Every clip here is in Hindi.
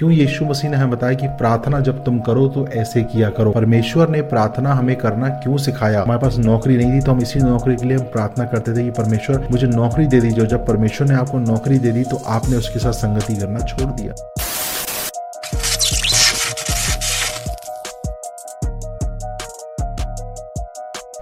क्यों यीशु मसीह ने हमें बताया कि प्रार्थना जब तुम करो तो ऐसे किया करो? परमेश्वर ने प्रार्थना हमें करना क्यों सिखाया? हमारे पास नौकरी नहीं थी तो हम इसी नौकरी के लिए हम प्रार्थना करते थे कि परमेश्वर मुझे नौकरी दे दीजिए। जब परमेश्वर ने आपको नौकरी दे दी तो आपने उसके साथ संगति करना छोड़ दिया।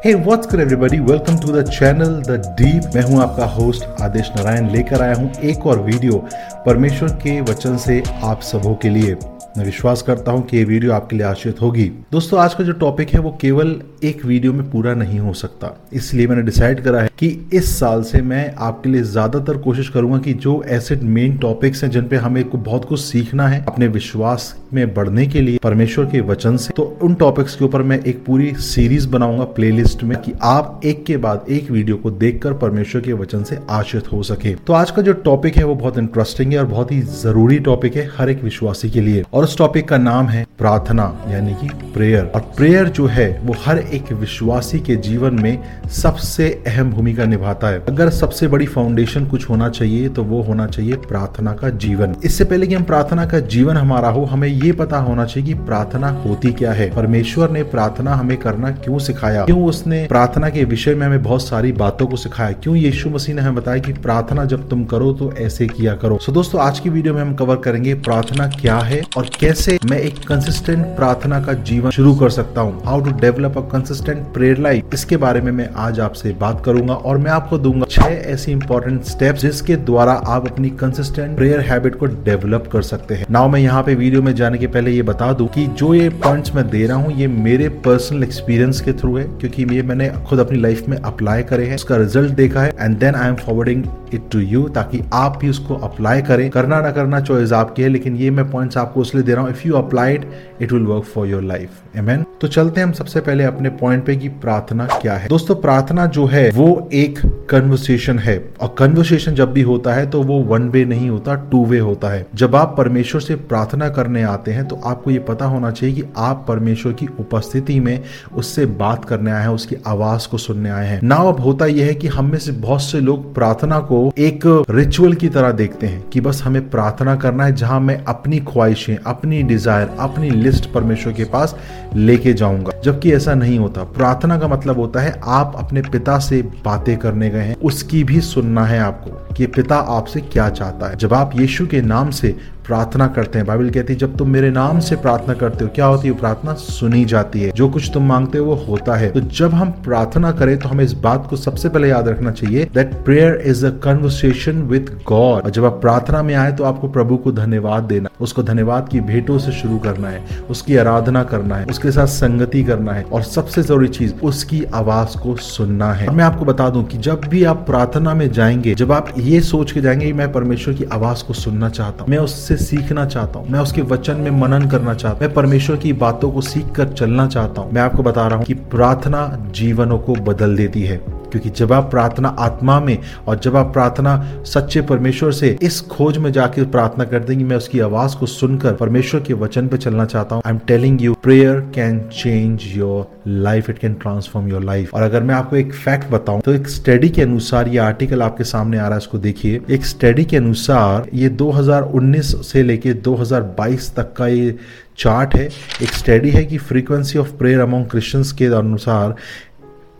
Hey, what's good everybody? Welcome to the channel The Deep. मैं हूँ आपका होस्ट आदेश नारायण लेकर आया हूँ एक और वीडियो परमेश्वर के वचन से आप सबों के लिए मैं विश्वास करता हूँ कि ये वीडियो आपके लिए आश्रित होगी। दोस्तों, आज का जो टॉपिक है वो केवल एक वीडियो में पूरा नहीं हो सकता। इसलिए मैंने डिसाइड करा है कि इस साल से मैं आपके लिए ज़्यादातर कोशिश करूँगा कि जो ऐसे मेन टॉपिक्स हैं जिन पे हमें बहुत कुछ सीखना है अपने विश्वास में बढ़ने के लिए, परमेश्वर के वचन से तो उन टॉपिक्स के ऊपर मैं एक पूरी सीरीज़ बनाऊँगा प्लेलिस्ट में कि आप एक के बाद एक वीडियो को देखकर परमेश्वर के वचन से आश्रित हो सके। तो आज का जो टॉपिक है वो बहुत इंटरेस्टिंग है और बहुत ही ज़रूरी टॉपिक है हर एक विश्वासी के लिए। और उस टॉपिक का नाम है। प्रार्थना, यानी कि प्रेयर और प्रेयर जो है, वो हर एक विश्वासी के जीवन में सबसे अहम भूमिका निभाता है। अगर सबसे बड़ी फाउंडेशन कुछ होना चाहिए तो वो होना चाहिए प्रार्थना का जीवन। इससे पहले कि हम प्रार्थना का जीवन हमारा हो, हमें ये पता होना चाहिए कि प्रार्थना होती क्या है। परमेश्वर ने प्रार्थना हमें करना क्यों सिखाया? क्यों उसने प्रार्थना के विषय में हमें बहुत सारी बातों को सिखाया? क्यों यीशु मसीह ने हमें बताया कि प्रार्थना जब तुम करो तो ऐसे किया करो? सो दोस्तों, आज की वीडियो में हम कवर करेंगे प्रार्थना क्या है और कैसे मैं एक कंसिस्टेंट प्रार्थना का जीवन शुरू कर सकता हूँ। How to develop a consistent prayer life इसके बारे में मैं आज आपसे बात करूँगा और मैं आपको दूँगा छह ऐसी इंपॉर्टेंट स्टेप्स जिसके द्वारा आप अपनी कंसिस्टेंट प्रेयर हैबिट को डेवलप कर सकते हैं। नाउ मैं यहाँ पे वीडियो में जाने के पहले ये बता दूँ कि जो ये पॉइंट्स मैं दे रहा हूँ, ये मेरे पर्सनल एक्सपीरियंस के थ्रू है, क्योंकि ये मैंने खुद अपनी लाइफ में अप्लाई करे हैं, उसका रिज़ल्ट देखा है and then I am forwarding it to you ताकि आप भी उसको अप्लाई करें। करना ना करना चॉइस आपकी है, लेकिन ये मैं पॉइंट्स आपको इसलिए दे रहा हूँ। If you applied it will work for your life amen तो चलते हैं हम सबसे पहले अपने पॉइंट पे कि प्रार्थना क्या है। दोस्तों, प्रार्थना जो है, वो एक कन्वर्सेशन है। और कन्वर्सेशन जब भी होता है तो वो वन वे नहीं होता टू वे होता है। जब आप परमेश्वर से प्रार्थना करने आते हैं तो आपको ये पता होना चाहिए कि आप परमेश्वर की उपस्थिति में उससे बात करने आए हैं, उसकी आवाज़ को सुनने आए हैं। ना अब होता यह है कि हम में से बहुत से लोग प्रार्थना को एक रिचुअल की तरह देखते हैं कि बस हमें प्रार्थना करना है जहाँ मैं अपनी ख्वाहिशें, अपनी डिज़ायर अपनी लिस्ट परमेश्वर के पास लेके जाऊँगा। जबकि ऐसा नहीं होता। प्रार्थना का मतलब होता है, आप अपने पिता से बातें करने गए हैं, उसकी भी सुनना है आपको कि पिता आपसे क्या चाहता है। जब आप यीशु के नाम से प्रार्थना करते हैं। बाइबल कहती है, जब तुम मेरे नाम से प्रार्थना करते हो, क्या होती है? प्रार्थना सुनी जाती है। जो कुछ तुम मांगते हो, वो होता है। तो जब हम प्रार्थना करें तो हमें इस बात को सबसे पहले याद रखना चाहिए that prayer is a conversation with God और जब आप प्रार्थना में आए तो आपको प्रभु को धन्यवाद देना उसको धन्यवाद की भेंटों से शुरू करना है। उसकी आराधना करना है। उसके साथ संगति करना है। और सबसे ज़रूरी चीज़, उसकी आवाज़ को सुनना है। मैं आपको बता दूँ कि जब भी आप प्रार्थना में जाएँगे, जब आप ये सोच के जाएँगे, मैं परमेश्वर की आवाज़ को सुनना चाहता हूँ। मैं उससे सीखना चाहता हूँ। मैं उसके वचन में मनन करना चाहता हूँ। मैं परमेश्वर की बातों को सीख कर चलना चाहता हूँ। मैं आपको बता रहा हूँ कि प्रार्थना जीवनों को बदल देती है। क्योंकि जब आप प्रार्थना आत्मा में और जब आप प्रार्थना सच्चे परमेश्वर से इस खोज में जाकर प्रार्थना कर देंगे, मैं उसकी आवाज़ को सुनकर परमेश्वर के वचन पे चलना चाहता हूँ। I am telling you prayer can change your life it can transform your life और अगर मैं आपको एक फैक्ट बताऊँ तो एक स्टडी के अनुसार ये आर्टिकल आपके सामने आ रहा है, इसको देखिए। एक स्टडी के अनुसार ये 2019 से लेके 2022 तक का ये चार्ट है। एक स्टडी है कि frequency of prayer among Christians के अनुसार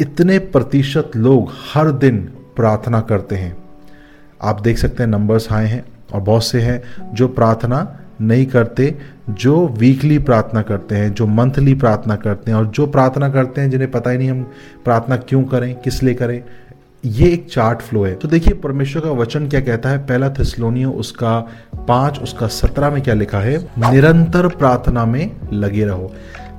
इतने प्रतिशत लोग हर दिन प्रार्थना करते हैं। आप देख सकते हैं नंबर्स आए हैं और बहुत से हैं जो प्रार्थना नहीं करते, जो वीकली प्रार्थना करते हैं, जो मंथली प्रार्थना करते हैं और जो प्रार्थना करते हैं जिन्हें पता ही नहीं हम प्रार्थना क्यों करें, किस लिए करें, ये एक चार्ट फ्लो है। तो देखिए परमेश्वर का वचन क्या कहता है? पहला थिस्लोनियो उसका पाँच, उसका सत्रह में क्या लिखा है? निरंतर प्रार्थना में लगे रहो।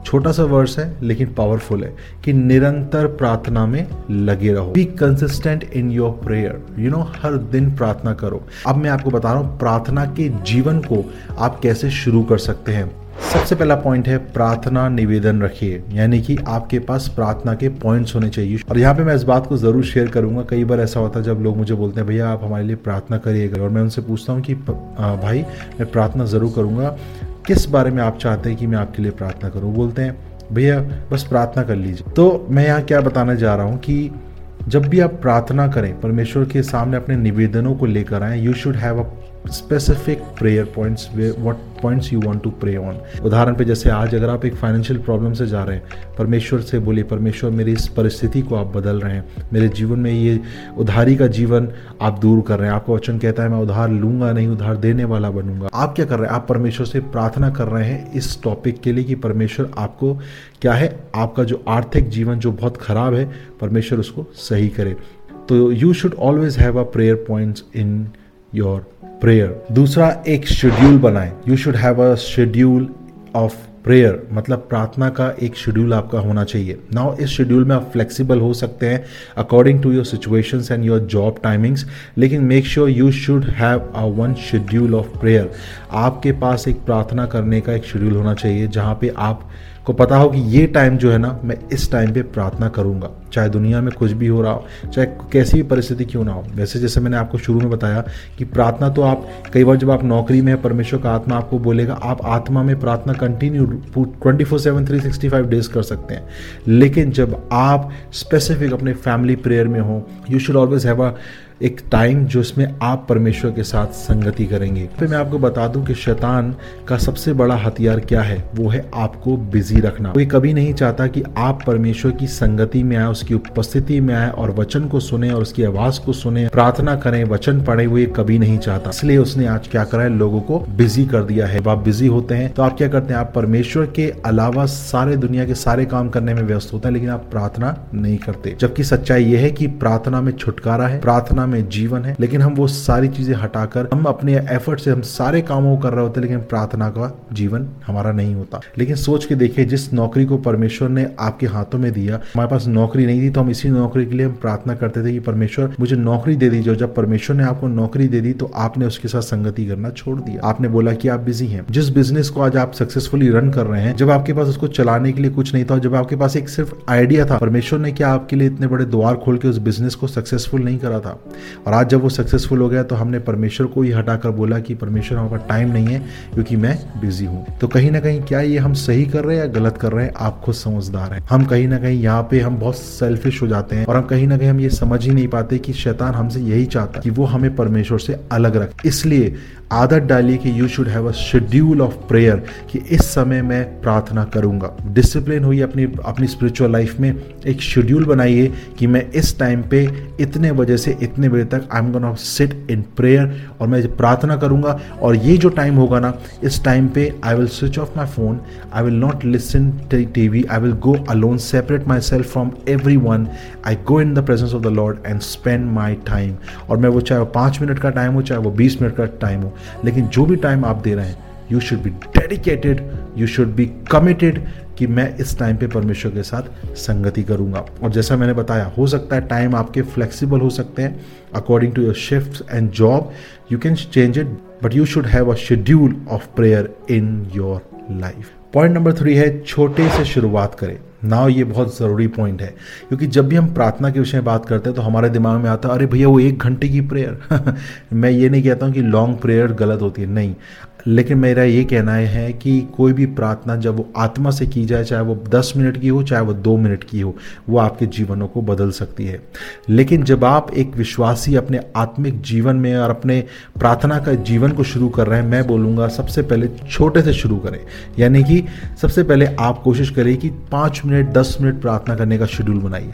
छोटा सा वर्स है, लेकिन पावरफुल है, कि निरंतर प्रार्थना में लगे रहो। Be consistent in your prayer you know हर दिन प्रार्थना करो। अब मैं आपको बता रहा हूँ, प्रार्थना के जीवन को आप कैसे शुरू कर सकते हैं। सबसे पहला पॉइंट है, प्रार्थना निवेदन रखिए। यानी कि आपके पास प्रार्थना के पॉइंट्स होने चाहिए। और यहाँ पे मैं इस बात को ज़रूर शेयर करूँगा। कई बार ऐसा होता है, जब लोग मुझे बोलते हैं, भैया, आप हमारे लिए प्रार्थना करिएगा। और मैं उनसे पूछता हूँ कि भाई, मैं प्रार्थना ज़रूर करूँगा। किस बारे में आप चाहते हैं कि मैं आपके लिए प्रार्थना करूँ? बोलते हैं, भैया, बस प्रार्थना कर लीजिए। तो मैं यहाँ क्या बताने जा रहा हूँ कि जब भी आप प्रार्थना करें, परमेश्वर के सामने अपने निवेदनों को लेकर आए you should have a specific prayer points what points you want to pray on उदाहरण पे जैसे आज अगर आप एक फाइनेंशियल प्रॉब्लम से जा रहे हैं, परमेश्वर से बोलिए, परमेश्वर, मेरी इस परिस्थिति को आप बदल रहे हैं। मेरे जीवन में ये उधारी का जीवन आप दूर कर रहे हैं। आपका वचन कहता है, मैं उधार लूँगा नहीं, उधार देने वाला बनूँगा। आप क्या कर रहे हैं? आप परमेश्वर से प्रार्थना कर रहे हैं इस टॉपिक के लिए कि परमेश्वर आपको क्या है? आपका जो आर्थिक जीवन जो बहुत खराब है, परमेश्वर उसको सही करे। तो you should always have a prayer points in your prayer दूसरा, एक शेड्यूल बनाए। You should have a schedule of prayer मतलब प्रार्थना का एक शेड्यूल आपका होना चाहिए। नाउ इस शेड्यूल में आप फ्लेक्सिबल हो सकते हैं according to your situations and your job timings लेकिन make sure you should have a one schedule of prayer आपके पास एक प्रार्थना करने का एक शेड्यूल होना चाहिए, जहाँ पे आप को पता हो कि ये टाइम जो है ना, मैं इस टाइम पे प्रार्थना करूँगा। चाहे दुनिया में कुछ भी हो रहा हो, चाहे कैसी भी परिस्थिति क्यों ना हो। वैसे जैसे मैंने आपको शुरू में बताया कि प्रार्थना तो आप, कई बार जब आप नौकरी में है, परमेश्वर का आत्मा आपको बोलेगा, आप आत्मा में प्रार्थना continue twenty four seven three sixty five days कर सकते हैं। लेकिन जब आप स्पेसिफिक अपने फैमिली प्रेयर में हो you should always have a एक टाइम जो इसमें आप परमेश्वर के साथ संगति करेंगे। फिर मैं आपको बता दूँ कि शैतान का सबसे बड़ा हथियार क्या है? वो है आपको बिज़ी रखना। कोई कभी नहीं चाहता कि आप परमेश्वर की संगति में आए, उसकी उपस्थिति में आए और वचन को सुने और उसकी आवाज़ को सुने, प्रार्थना करें, वचन पढ़े, वो ये कभी नहीं चाहता। इसलिए उसने आज क्या करा है? लोगों को बिज़ी कर दिया है। आप बिज़ी होते हैं तो आप क्या करते हैं? आप परमेश्वर के अलावा सारे दुनिया के सारे काम करने में व्यस्त होते हैं, लेकिन आप प्रार्थना नहीं करते। जबकि सच्चाई यह है कि प्रार्थना में छुटकारा है। प्रार्थना में जीवन है, लेकिन हम वो सारी चीज़ें हटाकर, हम अपने एफर्ट से हम सारे कामों को कर रहे होते, लेकिन प्रार्थना का जीवन हमारा नहीं होता। लेकिन सोच के देखिए, जिस नौकरी को परमेश्वर ने आपके हाथों में दिया, हमारे पास नौकरी नहीं थी तो हम इसी नौकरी के लिए हम प्रार्थना करते थे कि परमेश्वर, मुझे नौकरी दे दीजिए। जब परमेश्वर ने आपको नौकरी दे दी तो आपने उसके साथ संगति करना छोड़ दिया। आपने बोला कि आप बिज़ी हैं। जिस बिज़नेस को आज आप सक्सेसफुली रन कर रहे हैं, जब आपके पास उसको चलाने के लिए कुछ नहीं था जब आपके पास एक सिर्फ़ आइडिया था, परमेश्वर ने क्या आपके लिए इतने बड़े द्वार खोल के उस बिज़नेस को सक्सेसफुल नहीं करा था? और आज जब वो सक्सेसफुल हो गया तो हमने परमेश्वर को ही हटाकर बोला कि परमेश्वर हमारे पास टाइम नहीं है, क्योंकि मैं बिज़ी हूँ। तो कहीं ना कहीं क्या ये हम सही कर रहे हैं या गलत कर रहे हैं, आप खुद समझदार हैं। हम कहीं ना कहीं यहाँ पे हम बहुत सेल्फिश हो जाते हैं और हम कहीं ना कहीं हम ये समझ ही नहीं पाते कि शैतान हमसे यही चाहता कि वो हमें परमेश्वर से अलग रखे। इसलिए आदत डालिए कि you should have a schedule of prayer कि इस समय मैं प्रार्थना करूँगा। डिसिप्लिन हुई अपनी अपनी स्पिरिचुअल लाइफ में, एक शेड्यूल बनाइए कि मैं इस टाइम पे इतने बजे से, इतने बजे तक I am gonna sit in prayer और मैं प्रार्थना करूँगा। और ये जो टाइम होगा ना, इस टाइम पे I will switch off my phone I will not listen T V I will go alone separate myself from everyone I go in the presence of the Lord and spend my time और मैं वो चाहे वो पाँच मिनट का टाइम हो, चाहे वो बीस मिनट का टाइम हो, लेकिन जो भी टाइम आप दे रहे हैं you should be dedicated you should be committed कि मैं इस टाइम पे परमेश्वर के साथ संगति करूँगा। और जैसा मैंने बताया, हो सकता है टाइम आपके फ्लेक्सिबल हो सकते हैं according to your shift and job you can change it but you should have a schedule of prayer in your life point number three है, छोटे से शुरुआत करें। नाउ ये बहुत ज़रूरी पॉइंट है, क्योंकि जब भी हम प्रार्थना के विषय में बात करते हैं तो हमारे दिमाग में आता है, अरे भैया, वो एक घंटे की प्रेयर मैं ये नहीं कहता हूँ कि लॉन्ग प्रेयर गलत होती है। नहीं लेकिन मेरा ये कहना है कि कोई भी प्रार्थना जब वो आत्मा से की जाए, चाहे वो दस मिनट की हो, चाहे वो दो मिनट की हो, वो आपके जीवनों को बदल सकती है। लेकिन जब आप एक विश्वासी अपने आत्मिक जीवन में और अपने प्रार्थना का जीवन को शुरू कर रहे हैं, मैं बोलूँगा सबसे पहले छोटे से शुरू करें। यानी कि सबसे पहले आप कोशिश करें कि पाँच मिनट, दस मिनट प्रार्थना करने का शेड्यूल बनाइए।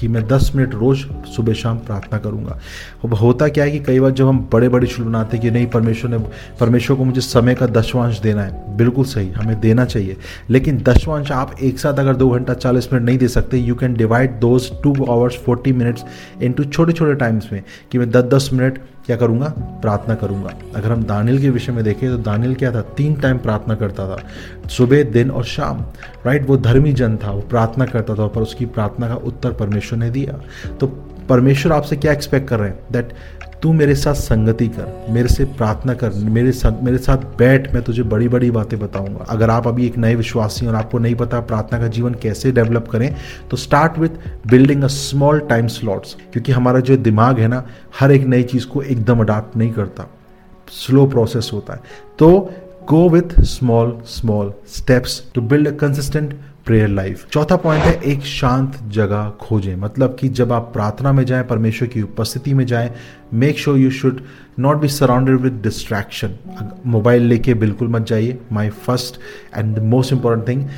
कि मैं दस मिनट रोज सुबह शाम प्रार्थना करूँगा। अब होता क्या है कि कई बार जब हम बड़े बड़े शुरू बनाते हैं कि नहीं, परमेश्वर ने, परमेश्वर को मुझे समय का दशवांश देना है। बिल्कुल सही, हमें देना चाहिए। लेकिन दशवांश आप एक साथ अगर दो घंटा, चालीस मिनट नहीं दे सकते you can divide those two hours forty minutes to छोटे छोटे टाइम्स में कि मैं दस दस मिनट क्या करूँगा? प्रार्थना करूँगा। अगर हम दानिल के विषय में देखें तो दानिल क्या था? तीन टाइम प्रार्थना करता था। सुबह, दिन और शाम राइट वो धर्मी जन था, वो प्रार्थना करता था, पर उसकी प्रार्थना का उत्तर परमेश्वर ने दिया। तो परमेश्वर आपसे क्या एक्सपेक्ट कर रहे हैं? दैट तू मेरे साथ संगति कर, मेरे से प्रार्थना कर, मेरे साथ मेरे साथ बैठ, मैं तुझे बड़ी बड़ी बातें बताऊँगा। अगर आप अभी एक नए विश्वासी और आपको नहीं पता प्रार्थना का जीवन कैसे डेवलप करें तो start with building a small time slots क्योंकि हमारा जो दिमाग है ना, हर एक नई चीज़ को एकदम अडाप्ट नहीं करता। स्लो प्रोसेस होता है। तो go with small small steps to build a consistent prayer life चौथा पॉइंट है, एक शांत जगह खोजें। मतलब कि जब आप प्रार्थना में जाएँ, परमेश्वर की उपस्थिति में जाएँ make sure you should not be surrounded with distraction mobile लेके बिल्कुल मत जाइए। My first and most important thing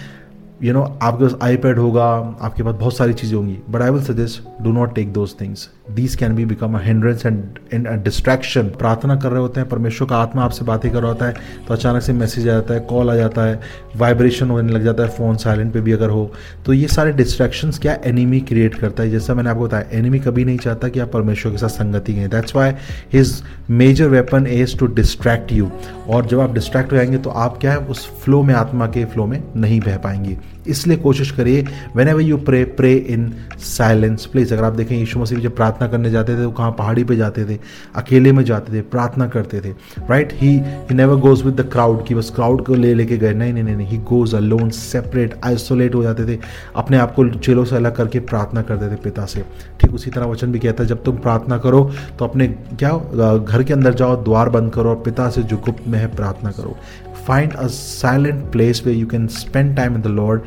you know आपके पास आईपैड होगा, आपके पास बहुत सारी चीज़ें होंगी। But I will suggest do not take those things these can be become a hindrance and distraction प्रार्थना कर रहे होते हैं, परमेश्वर का आत्मा आपसे बातें कर रहा होता है तो अचानक से मैसेज आ जाता है कॉल आ जाता है वाइब्रेशन होने लग जाता है फ़ोन साइलेंट पे भी अगर हो तो ये सारे डिस्ट्रैक्शन क्या एनिमी क्रिएट करता है? जैसा मैंने आपको बताया एनिमी कभी नहीं चाहता कि आप परमेश्वर के साथ संगति करें। That's why his major weapon is to distract you और जब आप डिस्ट्रैक्ट हो जाएँगे तो आप क्या है, उस फ्लो में, आत्मा के फ्लो में नहीं बह पाएँगे। इसलिए कोशिश करिए whenever you pray pray in silence please अगर आप देखें, यीशु मसीह जब प्रार्थना करने जाते थे तो कहाँ पहाड़ी पे जाते थे, अकेले में जाते थे, प्रार्थना करते थे right he he never goes with the crowd कि बस क्राउड को ले, लेके गए। नहीं नहीं नहीं he goes alone separate isolate हो जाते थे, अपने आप को चेलों से अलग करके प्रार्थना करते थे पिता से। ठीक उसी तरह वचन भी कहता है, जब तुम प्रार्थना करो तो अपने, क्या घर के अंदर जाओ, द्वार बंद करो और पिता से जो गुप्त में है, प्रार्थना करो। Find a silent place where you can spend time with the Lord,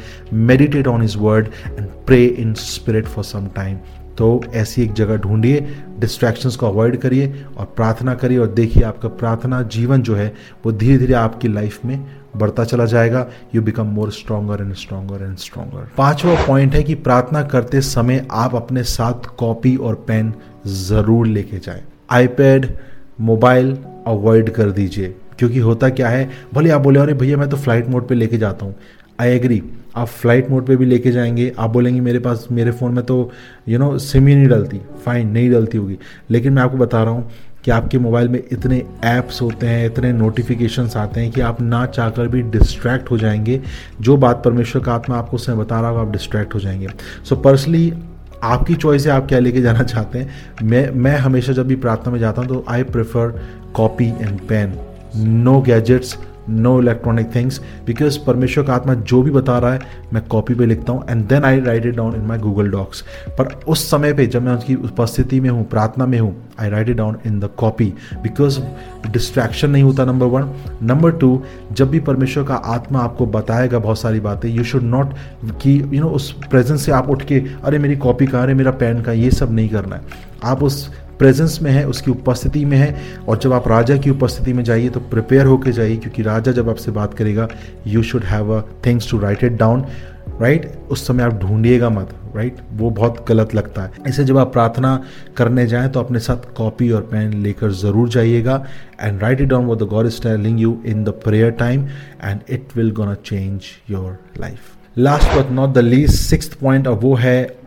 meditate on His word, and pray in spirit for some time. तो ऐसी एक जगह ढूंढिए डिस्ट्रैक्शंस को अवॉइड करिए और प्रार्थना करिए और देखिए आपका प्रार्थना जीवन जो है वो धीरे धीरे आपकी लाइफ में बढ़ता चला जाएगा। You become more stronger and stronger and stronger पांचवा पॉइंट है कि प्रार्थना करते समय आप अपने साथ कॉपी और पेन ज़रूर लेके जाएँ। आईपैड मोबाइल अवॉइड कर दीजिए। क्योंकि होता क्या है भले आप बोले अरे भैया मैं तो फ़्लाइट मोड पे लेके जाता हूँ। आई एग्री आप फ़्लाइट मोड पे भी लेके जाएँगे। आप बोलेंगे मेरे पास मेरे फ़ोन में तो यू नो सिम ही नहीं डलती। फाइन नहीं डलती होगी। लेकिन मैं आपको बता रहा हूँ कि आपके मोबाइल में इतने ऐप्स होते हैं इतने नोटिफिकेशंस आते हैं कि आप ना चाहकर भी डिस्ट्रैक्ट हो जाएँगे। जो बात परमेश्वर का आत्मा आपको उसमें बता रहा होगा आप डिस्ट्रैक्ट हो जाएँगे। सो so, पर्सनली आपकी चॉइस है आप क्या लेके जाना चाहते हैं। मैं मैं हमेशा जब भी प्रार्थना में जाता हूँ तो I prefer copy and pen no gadgets no electronic things because परमेश्वर का आत्मा जो भी बता रहा है मैं कॉपी पे लिखता हूँ and then I write it down in my Google Docs पर उस समय पे जब मैं उसकी उपस्थिति में हूँ प्रार्थना में हूँ I write it down in the copy because distraction नहीं होता नंबर वन नंबर टू जब भी परमेश्वर का आत्मा आपको बताएगा बहुत सारी बातें यू शुड नॉट कि यू नो उस प्रेजेंस से आप उठ के अरे मेरी कॉपी कहाँ अरे मेरा पेन का ये सब नहीं करना है आप उस प्रेजेंस में है, उसकी उपस्थिति में है, और जब आप राजा की उपस्थिति में जाइए तो प्रिपेयर होकर जाइए, क्योंकि राजा जब आपसे बात करेगा you should have a things to write it down right उस समय आप ढूंढिएगा मत राइट? वो बहुत गलत लगता है। ऐसे जब आप प्रार्थना करने जाएँ तो अपने साथ कॉपी और पेन लेकर ज़रूर जाइएगा एंड राइट इट डाउन वो the God is telling you in the prayer time and it will gonna change your life last but not the least six point और वो है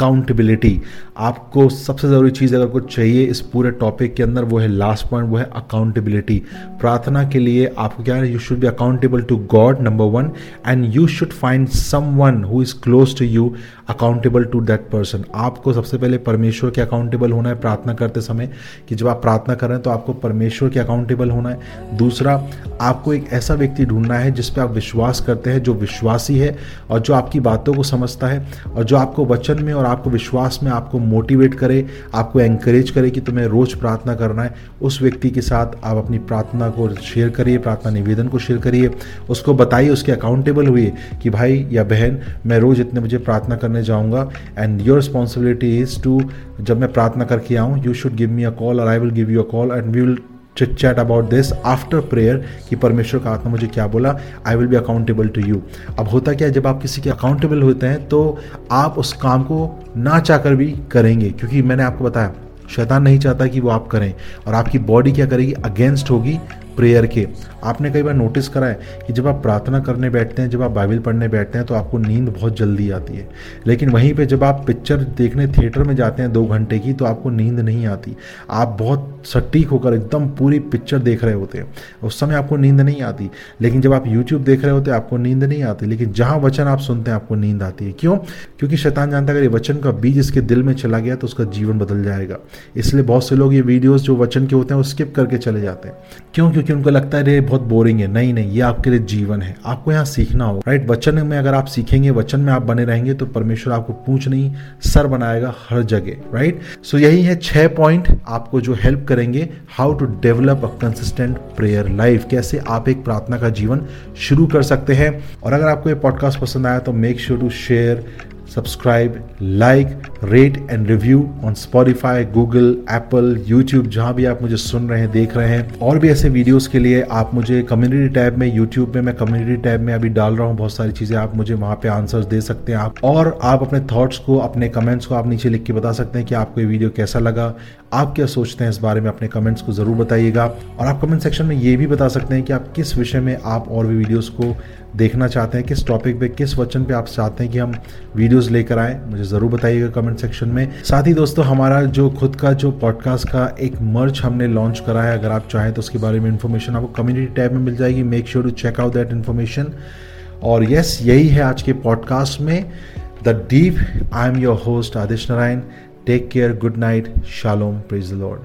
अकाउंटेबिलिटी आपको सबसे ज़रूरी चीज़ अगर कुछ चाहिए इस पूरे टॉपिक के अंदर, वो है लास्ट पॉइंट वो है अकाउंटेबिलिटी प्रार्थना के लिए आपको क्या है you should be accountable to God number one and you should find someone who is close to you accountable to that person आपको सबसे पहले परमेश्वर के अकाउंटेबल होना है प्रार्थना करते समय कि जब आप प्रार्थना कर रहे हैं तो आपको परमेश्वर के अकाउंटेबल होना है। दूसरा, आपको एक ऐसा व्यक्ति ढूंढना है जिस पर आप विश्वास करते हैं, जो विश्वासी है और जो आपकी बातों को समझता है और जो आपको वचन में और आपको विश्वास में आपको मोटिवेट करे, आपको एंकरेज करे कि तुम्हें रोज प्रार्थना करना है। उस व्यक्ति के साथ आप अपनी प्रार्थना को शेयर करिए, प्रार्थना निवेदन को शेयर करिए। उसको बताइए, उसके अकाउंटेबल हुए कि, भाई या बहन, मैं रोज इतने बजे प्रार्थना करने जाऊँगा and your responsibility is to जब मैं प्रार्थना करके आऊँ you should give me a call और I will give you a call and we will chit chat about this after prayer कि परमेश्वर का आत्मा मुझे क्या बोला I will be accountable to you अब होता क्या है, जब आप किसी के अकाउंटेबल होते हैं तो आप उस काम को ना चाहकर भी करेंगे, क्योंकि मैंने आपको बताया, शैतान नहीं चाहता कि वो आप करें, और आपकी बॉडी क्या करेगी अगेंस्ट होगी प्रेयर के आपने कई बार नोटिस करा है कि जब आप प्रार्थना करने बैठते हैं, जब आप बाइबल पढ़ने बैठते हैं तो आपको नींद बहुत जल्दी आती है। लेकिन वहीं पे जब आप पिक्चर देखने थिएटर में जाते हैं दो घंटे की तो आपको नींद नहीं आती। आप बहुत सटीक होकर एकदम पूरी पिक्चर देख रहे होते हैं। उस समय आपको नींद नहीं आती। लेकिन जब आप यूट्यूब देख रहे होते हैं, आपको नींद नहीं आती। लेकिन जहाँ वचन आप सुनते हैं, आपको नींद आती है। क्यों? क्योंकि शैतान जानता है अगर ये वचन का बीज इसके दिल में चला गया तो उसका जीवन बदल जाएगा। इसलिए बहुत से लोग ये वीडियोज़ जो वचन के होते हैं, वो स्किप करके चले जाते हैं। क्यों? क्योंकि कि उनको लगता है ये बहुत बोरिंग है। नहीं नहीं, ये आपके लिए जीवन है। आपको यहाँ सीखना होगा। राइट वचन में अगर आप सीखेंगे, वचन में आप बने रहेंगे तो परमेश्वर आपको पूछ नहीं, सर बनाएगा हर जगह। राइट सो यही है छह पॉइंट आपको जो हेल्प करेंगे how to develop a consistent prayer life कैसे आप एक प्रार्थना का जीवन शुरू कर सकते हैं। और अगर आपको ये पॉडकास्ट पसंद आया तो make sure to share subscribe like rate and review on Spotify Google Apple YouTube जहाँ भी आप मुझे सुन रहे हैं, देख रहे हैं। और भी ऐसे वीडियोस के लिए आप मुझे कम्युनिटी टैब में यूट्यूब में, मैं कम्युनिटी टैब में अभी डाल रहा हूँ बहुत सारी चीज़ें। आप मुझे वहाँ पे आंसर्स दे सकते हैं आप। और आप अपने थॉट्स को, अपने कमेंट्स को आप नीचे लिख के बता सकते हैं कि आपको ये वीडियो कैसा लगा। आप क्या सोचते हैं इस बारे में अपने कमेंट्स को ज़रूर बताइएगा। और आप कमेंट सेक्शन में ये भी बता सकते हैं कि आप किस विषय में आप और भी वीडियोस को देखना चाहते हैं, किस टॉपिक पे, किस वचन पे आप चाहते हैं कि हम वीडियोस लेकर आए, मुझे ज़रूर बताइएगा कमेंट सेक्शन में। साथ ही दोस्तों, हमारा जो खुद का, जो पॉडकास्ट का एक मर्च हमने लॉन्च करा है, अगर आप चाहें तो उसके बारे में इन्फॉर्मेशन आपको कम्युनिटी टैब में मिल जाएगी। Make sure to check out that information और यस यही है आज के पॉडकास्ट में। The deep I am your host Aadish Narayan Take care. Good night. Shalom. Praise the Lord.